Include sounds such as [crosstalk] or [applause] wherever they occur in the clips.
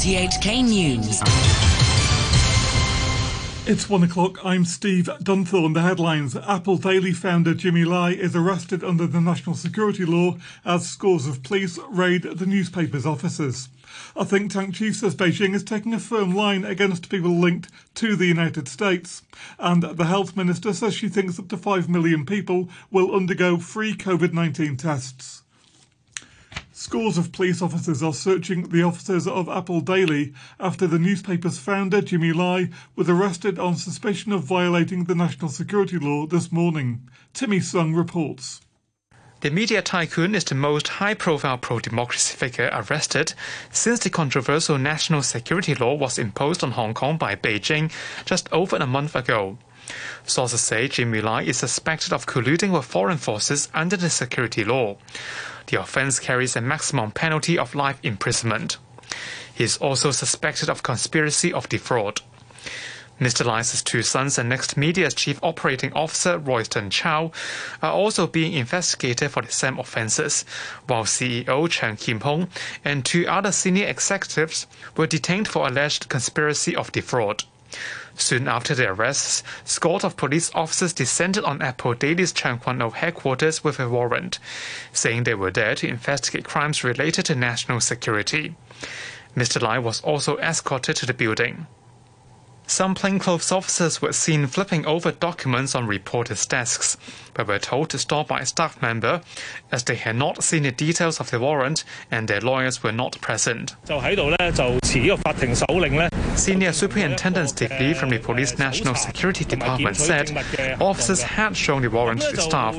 RTHK News. It's one o'clock. I'm Steve Dunthorne. The headlines Apple Daily founder Jimmy Lai is arrested under the national security law as scores of police raid the newspaper's offices. A think tank chief says Beijing is taking a firm line against people linked to the United States. And the health minister says she thinks up to 5 million people will undergo free COVID 19 tests. Scores of police officers are searching the offices of Apple Daily after the newspaper's founder, Jimmy Lai, was arrested on suspicion of violating the national security law this morning. Timmy Sung reports. The media tycoon is the most high profile pro democracy figure arrested since the controversial national security law was imposed on Hong Kong by Beijing just over a month ago. Sources say Jimmy Lai is suspected of colluding with foreign forces under the security law. The offense carries a maximum penalty of life imprisonment. He is also suspected of conspiracy of defraud. Mr. Lai's two sons and Next Media's chief operating officer Royston Chow are also being investigated for the same offences, while CEO Chen Kim-hung and two other senior executives were detained for alleged conspiracy of defraud. Soon after the arrests, scores of police officers descended on Apple Daily's Tseung Kwan O headquarters with a warrant, saying they were there to investigate crimes related to national security. Mr. Lai was also escorted to the building. Some plainclothes officers were seen flipping over documents on reporters' desks, but were told to stop by a staff member as they had not seen the details of the warrant and their lawyers were not present. Senior Superintendent Steve Lee from the Police National Security Department said officers had shown the warrant to the staff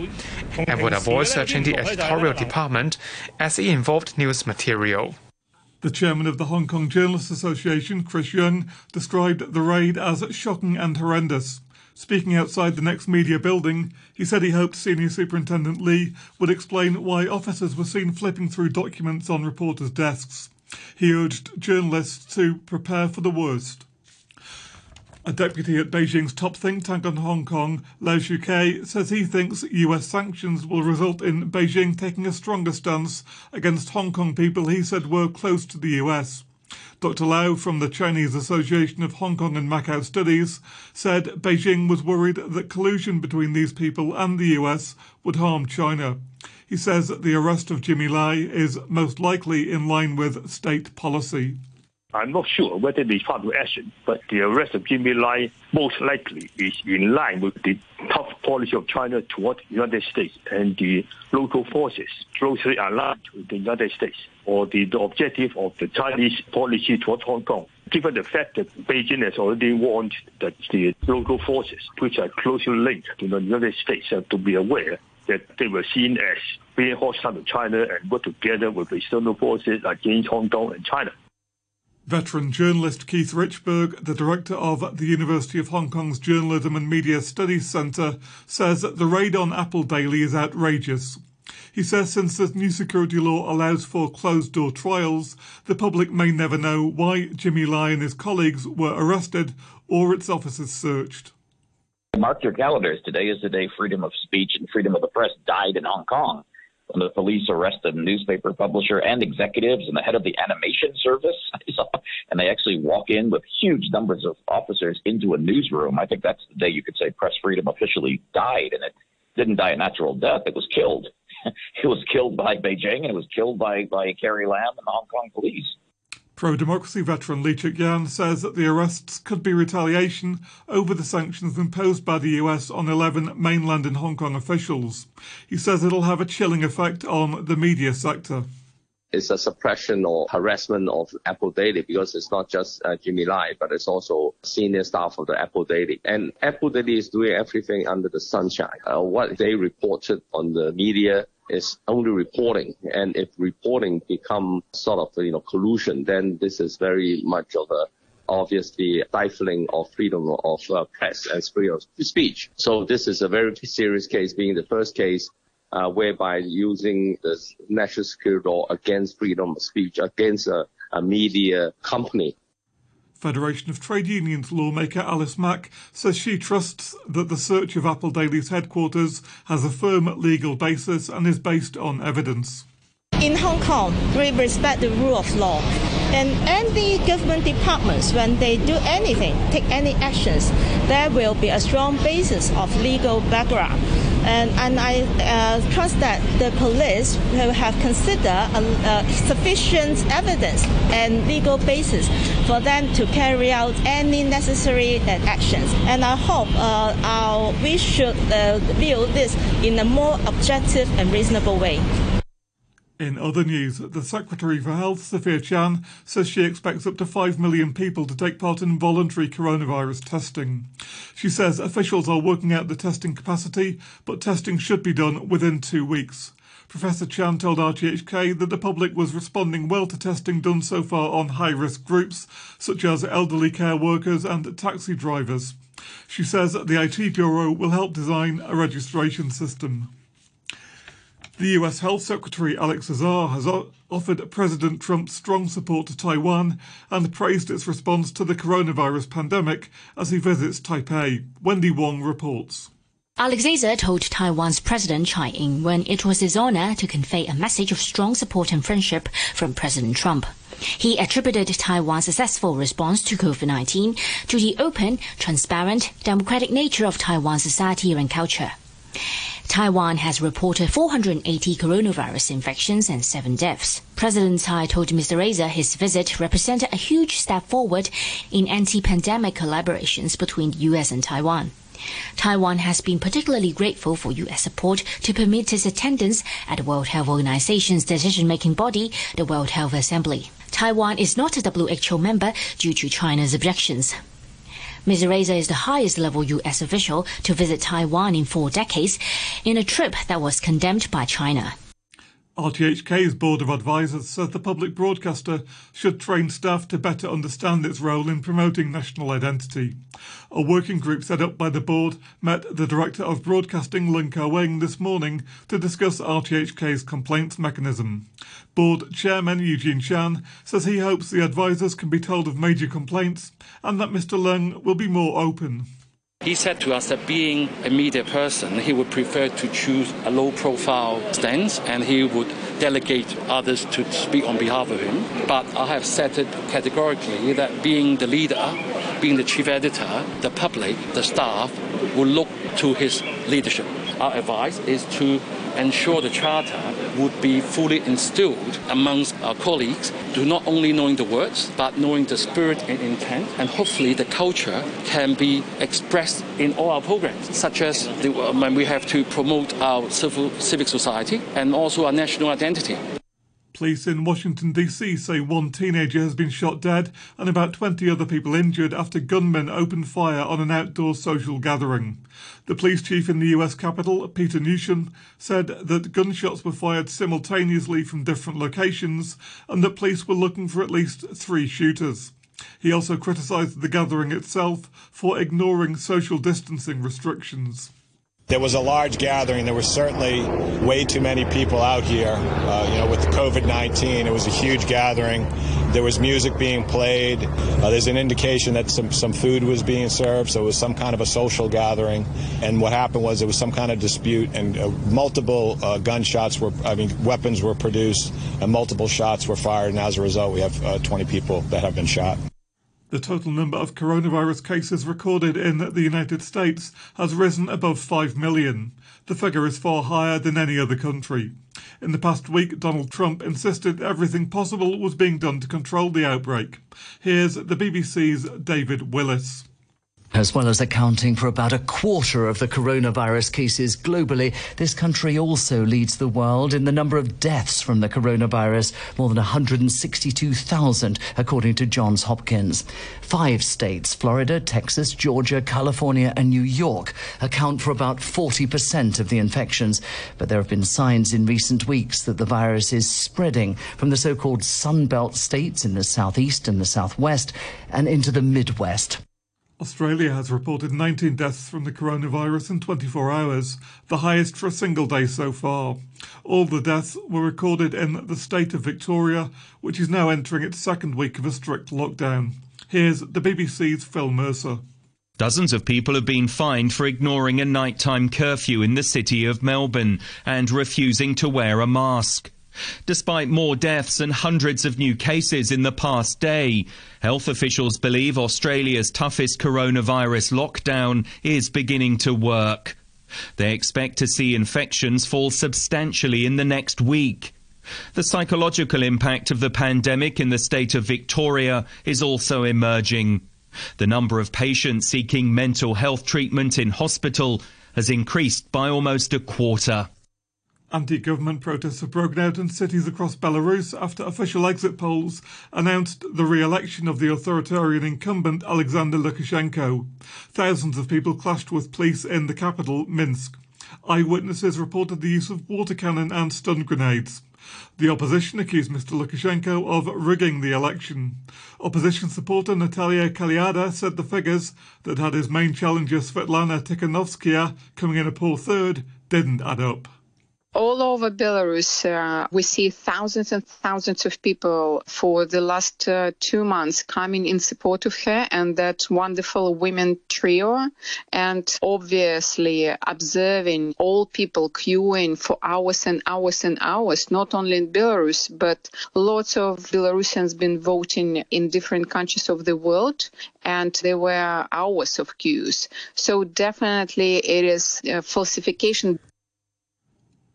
and would avoid searching the editorial department as it involved news material. The chairman of the Hong Kong Journalists Association, Chris Yeung, described the raid as shocking and horrendous. Speaking outside the next media building, he said he hoped Senior Superintendent Lee would explain why officers were seen flipping through documents on reporters' desks. He urged journalists to prepare for the worst. A deputy at Beijing's top think tank on Hong Kong, Lau Siu-kai, says he thinks US sanctions will result in Beijing taking a stronger stance against Hong Kong people he said were close to the US. Dr. Lau from the Chinese Association of Hong Kong and Macau Studies said Beijing was worried that collusion between these people and the US would harm China. He says the arrest of Jimmy Lai is most likely in line with state policy. I'm not sure whether they start to action, but the arrest of Jimmy Lai most likely is in line with the tough policy of China toward the United States and the local forces closely aligned with the United States, or the, the objective of the Chinese policy towards Hong Kong. Given the fact that Beijing has already warned that the local forces, which are closely linked to the United States, have to be aware that they were seen as being hostile to China and work together with external forces against Hong Kong and China. Veteran journalist Keith Richburg, the director of the University of Hong Kong's Journalism and Media Studies Centre, says that the raid on Apple Daily is outrageous. He says since the new security law allows for closed door trials, the public may never know why Jimmy Lai and his colleagues were arrested or its offices searched. Mark your calendars. Today is the day freedom of speech and freedom of the press died in Hong Kong when the police arrested a newspaper publisher and executives and the head of the animation service. [laughs] and they actually walk in with huge numbers of officers into a newsroom. I think that's the day you could say press freedom officially died, and it didn't die a natural death. It was killed. [laughs] it was killed by Beijing, and it was killed by by Carrie Lam and the Hong Kong police. Pro democracy veteran Lee Cheuk-yan says that the arrests could be retaliation over the sanctions imposed by the US on 11 mainland and Hong Kong officials. He says it'll have a chilling effect on the media sector it's a suppression or harassment of Apple Daily because it's not just uh, Jimmy Lai, but it's also senior staff of the Apple Daily. And Apple Daily is doing everything under the sunshine. Uh, what they reported on the media is only reporting. And if reporting become sort of, you know, collusion, then this is very much of a obviously stifling of freedom of uh, press and freedom of speech. So this is a very serious case, being the first case uh, whereby using the national security law against freedom of speech, against a, a media company. Federation of Trade Unions lawmaker Alice Mak says she trusts that the search of Apple Daily's headquarters has a firm legal basis and is based on evidence. in Hong Kong, we respect the rule of law. And any government departments, when they do anything, take any actions, there will be a strong basis of legal background. And, and I uh, trust that the police will have considered uh, sufficient evidence and legal basis for them to carry out any necessary uh, actions. And I hope uh, our, we should uh, view this in a more objective and reasonable way. In other news, the Secretary for Health, Sophia Chan, says she expects up to 5 million people to take part in voluntary coronavirus testing. She says officials are working out the testing capacity, but testing should be done within two weeks. Professor Chan told RTHK that the public was responding well to testing done so far on high risk groups, such as elderly care workers and taxi drivers. She says the IT Bureau will help design a registration system. The US Health Secretary Alex Azar has offered President Trump strong support to Taiwan and praised its response to the coronavirus pandemic as he visits Taipei. Wendy Wong reports. Alex Azar told Taiwan's President Tsai Ing-wen it was his honor to convey a message of strong support and friendship from President Trump. He attributed Taiwan's successful response to COVID-19 to the open, transparent, democratic nature of Taiwan's society and culture. Taiwan has reported 480 coronavirus infections and seven deaths. President Tsai told Mr. Azar his visit represented a huge step forward in anti-pandemic collaborations between the U.S. and Taiwan. Taiwan has been particularly grateful for U.S. support to permit its attendance at the World Health Organization's decision-making body, the World Health Assembly. Taiwan is not a WHO member due to China's objections. Mr. Azar is the highest level U.S. official to visit Taiwan in four decades in a trip that was condemned by China. RTHK's Board of Advisors says the public broadcaster should train staff to better understand its role in promoting national identity. A working group set up by the board met the Director of Broadcasting, Leung Ka-wing, this morning to discuss RTHK's complaints mechanism. Board Chairman Eugene Chan says he hopes the advisors can be told of major complaints and that Mr. Leung will be more open. He said to us that being a media person, he would prefer to choose a low profile stance and he would delegate others to speak on behalf of him. But I have said it categorically that being the leader, being the chief editor, the public, the staff will look to his leadership. Our advice is to ensure the charter would be fully instilled amongst our colleagues to not only knowing the words, but knowing the spirit and intent, and hopefully the culture can be expressed in all our programs, such as the, when we have to promote our civil civic society and also our national identity. Police in Washington, D.C. say one teenager has been shot dead and about 20 other people injured after gunmen opened fire on an outdoor social gathering. The police chief in the US Capitol, Peter Newsham, said that gunshots were fired simultaneously from different locations and that police were looking for at least three shooters. He also criticised the gathering itself for ignoring social distancing restrictions. There was a large gathering. There were certainly way too many people out here. Uh, you know, with COVID 19, it was a huge gathering. There was music being played. Uh, there's an indication that some, some food was being served, so it was some kind of a social gathering. And what happened was there was some kind of dispute, and uh, multiple uh, gunshots were, I mean, weapons were produced, and multiple shots were fired. And as a result, we have uh, 20 people that have been shot. The total number of coronavirus cases recorded in the United States has risen above 5 million. The figure is far higher than any other country. In the past week, Donald Trump insisted everything possible was being done to control the outbreak. Here's the BBC's David Willis. As well as accounting for about a quarter of the coronavirus cases globally, this country also leads the world in the number of deaths from the coronavirus, more than 162,000, according to Johns Hopkins. Five states, Florida, Texas, Georgia, California, and New York, account for about 40% of the infections. But there have been signs in recent weeks that the virus is spreading from the so called Sunbelt states in the southeast and the southwest and into the Midwest. Australia has reported 19 deaths from the coronavirus in 24 hours, the highest for a single day so far. All the deaths were recorded in the state of Victoria, which is now entering its second week of a strict lockdown. Here's the BBC's Phil Mercer. Dozens of people have been fined for ignoring a nighttime curfew in the city of Melbourne and refusing to wear a mask. Despite more deaths and hundreds of new cases in the past day, health officials believe Australia's toughest coronavirus lockdown is beginning to work. They expect to see infections fall substantially in the next week. The psychological impact of the pandemic in the state of Victoria is also emerging. The number of patients seeking mental health treatment in hospital has increased by almost a quarter. Anti government protests have broken out in cities across Belarus after official exit polls announced the re election of the authoritarian incumbent Alexander Lukashenko. Thousands of people clashed with police in the capital, Minsk. Eyewitnesses reported the use of water cannon and stun grenades. The opposition accused Mr. Lukashenko of rigging the election. Opposition supporter Natalia Kaliada said the figures that had his main challenger Svetlana Tikhanovskaya coming in a poor third didn't add up. All over Belarus, uh, we see thousands and thousands of people for the last uh, two months coming in support of her and that wonderful women trio, and obviously observing all people queuing for hours and hours and hours, not only in Belarus, but lots of Belarusians been voting in different countries of the world, and there were hours of queues. So definitely it is falsification.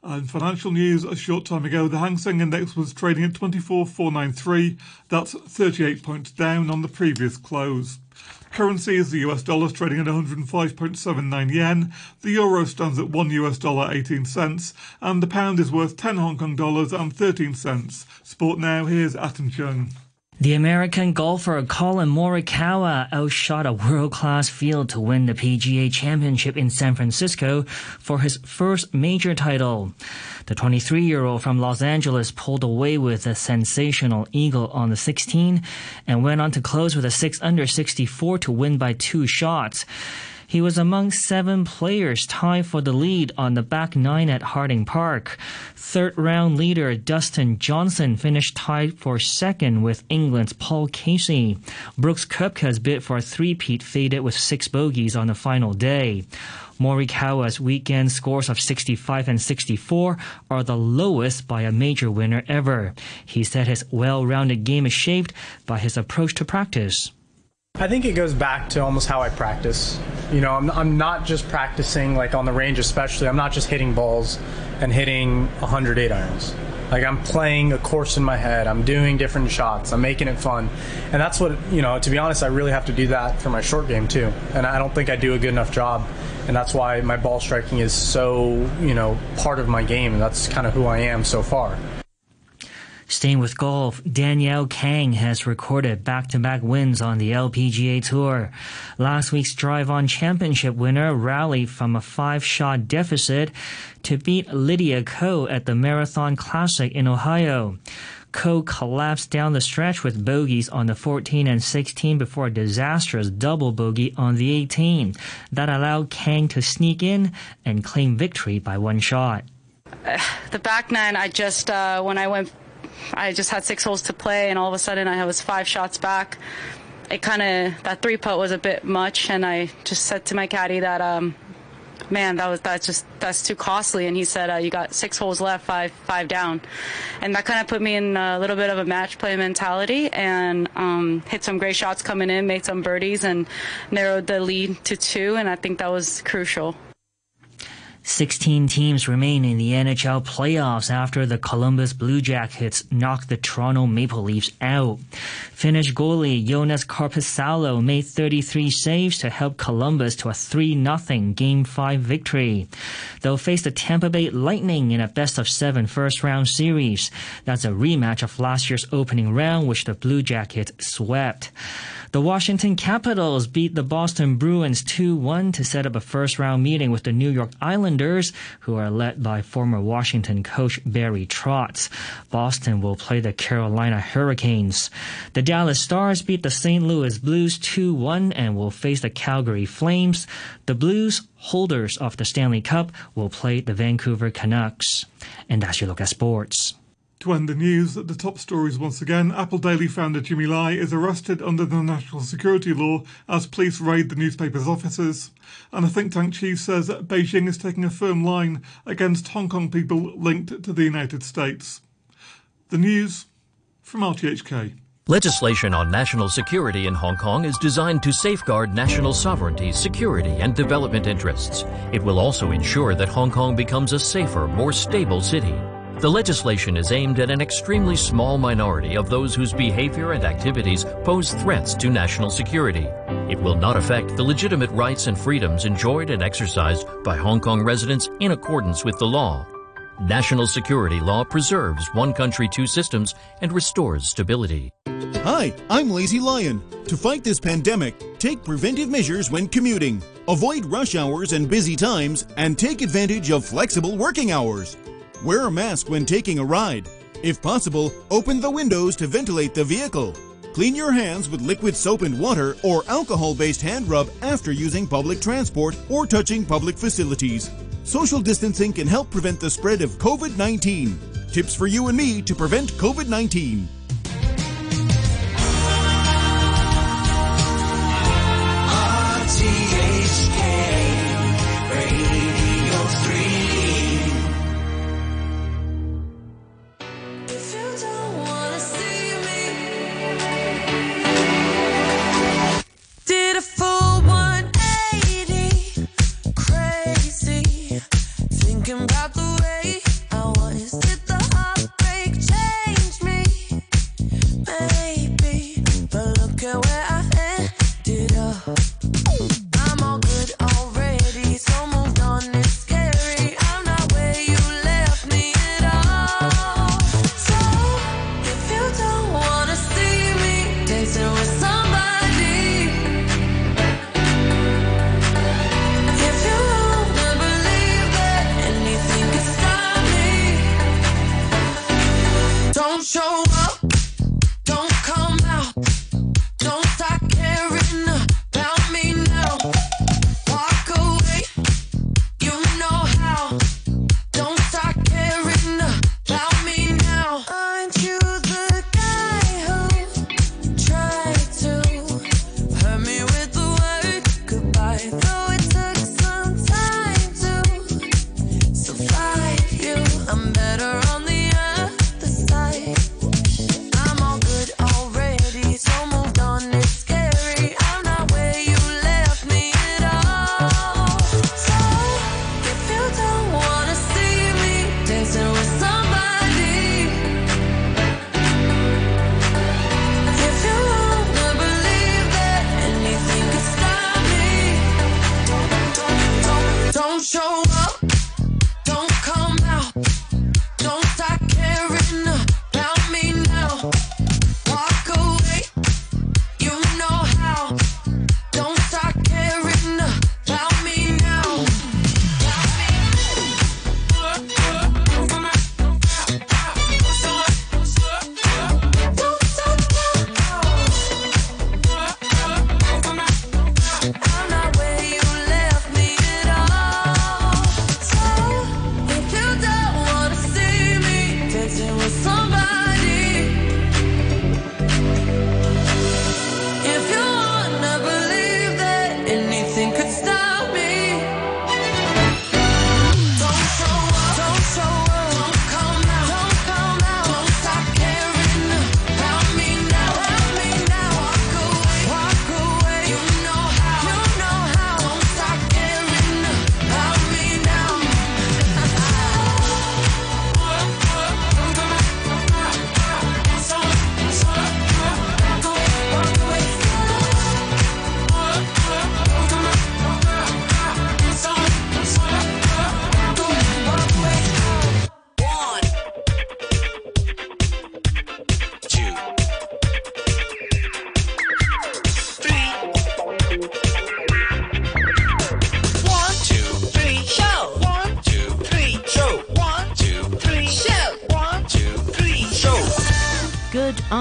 And financial news a short time ago, the Hang Seng Index was trading at 24,493. That's 38 points down on the previous close. Currency is the US dollar trading at 105.79 yen. The euro stands at 1 US dollar 18 cents. And the pound is worth 10 Hong Kong dollars and 13 cents. Sport now, here's Atom Chung. The American golfer Collin Morikawa outshot a world-class field to win the PGA Championship in San Francisco for his first major title. The 23-year-old from Los Angeles pulled away with a sensational eagle on the 16 and went on to close with a 6 under 64 to win by two shots. He was among seven players tied for the lead on the back nine at Harding Park. Third round leader Dustin Johnson finished tied for second with England's Paul Casey. Brooks Koepka's bid for a three-peat faded with six bogeys on the final day. Morikawa's weekend scores of 65 and 64 are the lowest by a major winner ever. He said his well-rounded game is shaped by his approach to practice. I think it goes back to almost how I practice. You know, I'm, I'm not just practicing like on the range, especially. I'm not just hitting balls and hitting 108 irons. Like I'm playing a course in my head. I'm doing different shots. I'm making it fun, and that's what you know. To be honest, I really have to do that for my short game too. And I don't think I do a good enough job, and that's why my ball striking is so you know part of my game, and that's kind of who I am so far. Staying with golf, Danielle Kang has recorded back-to-back wins on the LPGA Tour. Last week's Drive On Championship winner rallied from a five-shot deficit to beat Lydia Ko at the Marathon Classic in Ohio. Ko collapsed down the stretch with bogeys on the 14 and 16 before a disastrous double bogey on the 18. That allowed Kang to sneak in and claim victory by one shot. Uh, the back nine, I just, uh, when I went I just had six holes to play, and all of a sudden I was five shots back. It kind of that three putt was a bit much, and I just said to my caddy that, um, man, that was that's just that's too costly. And he said, uh, you got six holes left, five five down, and that kind of put me in a little bit of a match play mentality, and um, hit some great shots coming in, made some birdies, and narrowed the lead to two, and I think that was crucial. 16 teams remain in the NHL playoffs after the Columbus Blue Jackets knocked the Toronto Maple Leafs out. Finnish goalie Joonas Korpisalo made 33 saves to help Columbus to a 3-0 Game 5 victory. They'll face the Tampa Bay Lightning in a best of seven first round series. That's a rematch of last year's opening round, which the Blue Jackets swept. The Washington Capitals beat the Boston Bruins 2-1 to set up a first round meeting with the New York Islanders, who are led by former Washington coach Barry Trotz. Boston will play the Carolina Hurricanes. The Dallas Stars beat the St. Louis Blues 2-1 and will face the Calgary Flames. The Blues, holders of the Stanley Cup, will play the Vancouver Canucks. And that's your look at sports. To end the news, the top stories once again Apple Daily founder Jimmy Lai is arrested under the national security law as police raid the newspaper's offices. And a think tank chief says that Beijing is taking a firm line against Hong Kong people linked to the United States. The news from RTHK. Legislation on national security in Hong Kong is designed to safeguard national sovereignty, security, and development interests. It will also ensure that Hong Kong becomes a safer, more stable city. The legislation is aimed at an extremely small minority of those whose behavior and activities pose threats to national security. It will not affect the legitimate rights and freedoms enjoyed and exercised by Hong Kong residents in accordance with the law. National security law preserves one country, two systems and restores stability. Hi, I'm Lazy Lion. To fight this pandemic, take preventive measures when commuting. Avoid rush hours and busy times and take advantage of flexible working hours. Wear a mask when taking a ride. If possible, open the windows to ventilate the vehicle. Clean your hands with liquid soap and water or alcohol-based hand rub after using public transport or touching public facilities. Social distancing can help prevent the spread of COVID-19. Tips for you and me to prevent COVID-19.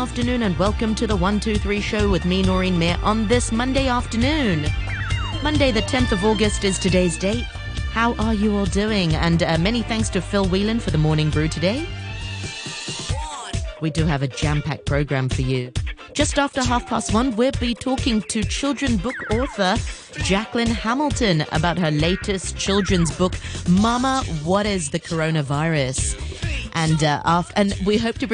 Afternoon and welcome to the 123 show with me, Noreen Mir, on this Monday afternoon. Monday, the 10th of August, is today's date. How are you all doing? And uh, many thanks to Phil Whelan for the morning brew today. We do have a jam packed program for you. Just after half past one, we'll be talking to children book author Jacqueline Hamilton about her latest children's book, Mama, What is the Coronavirus? And, uh, after, and we hope to bring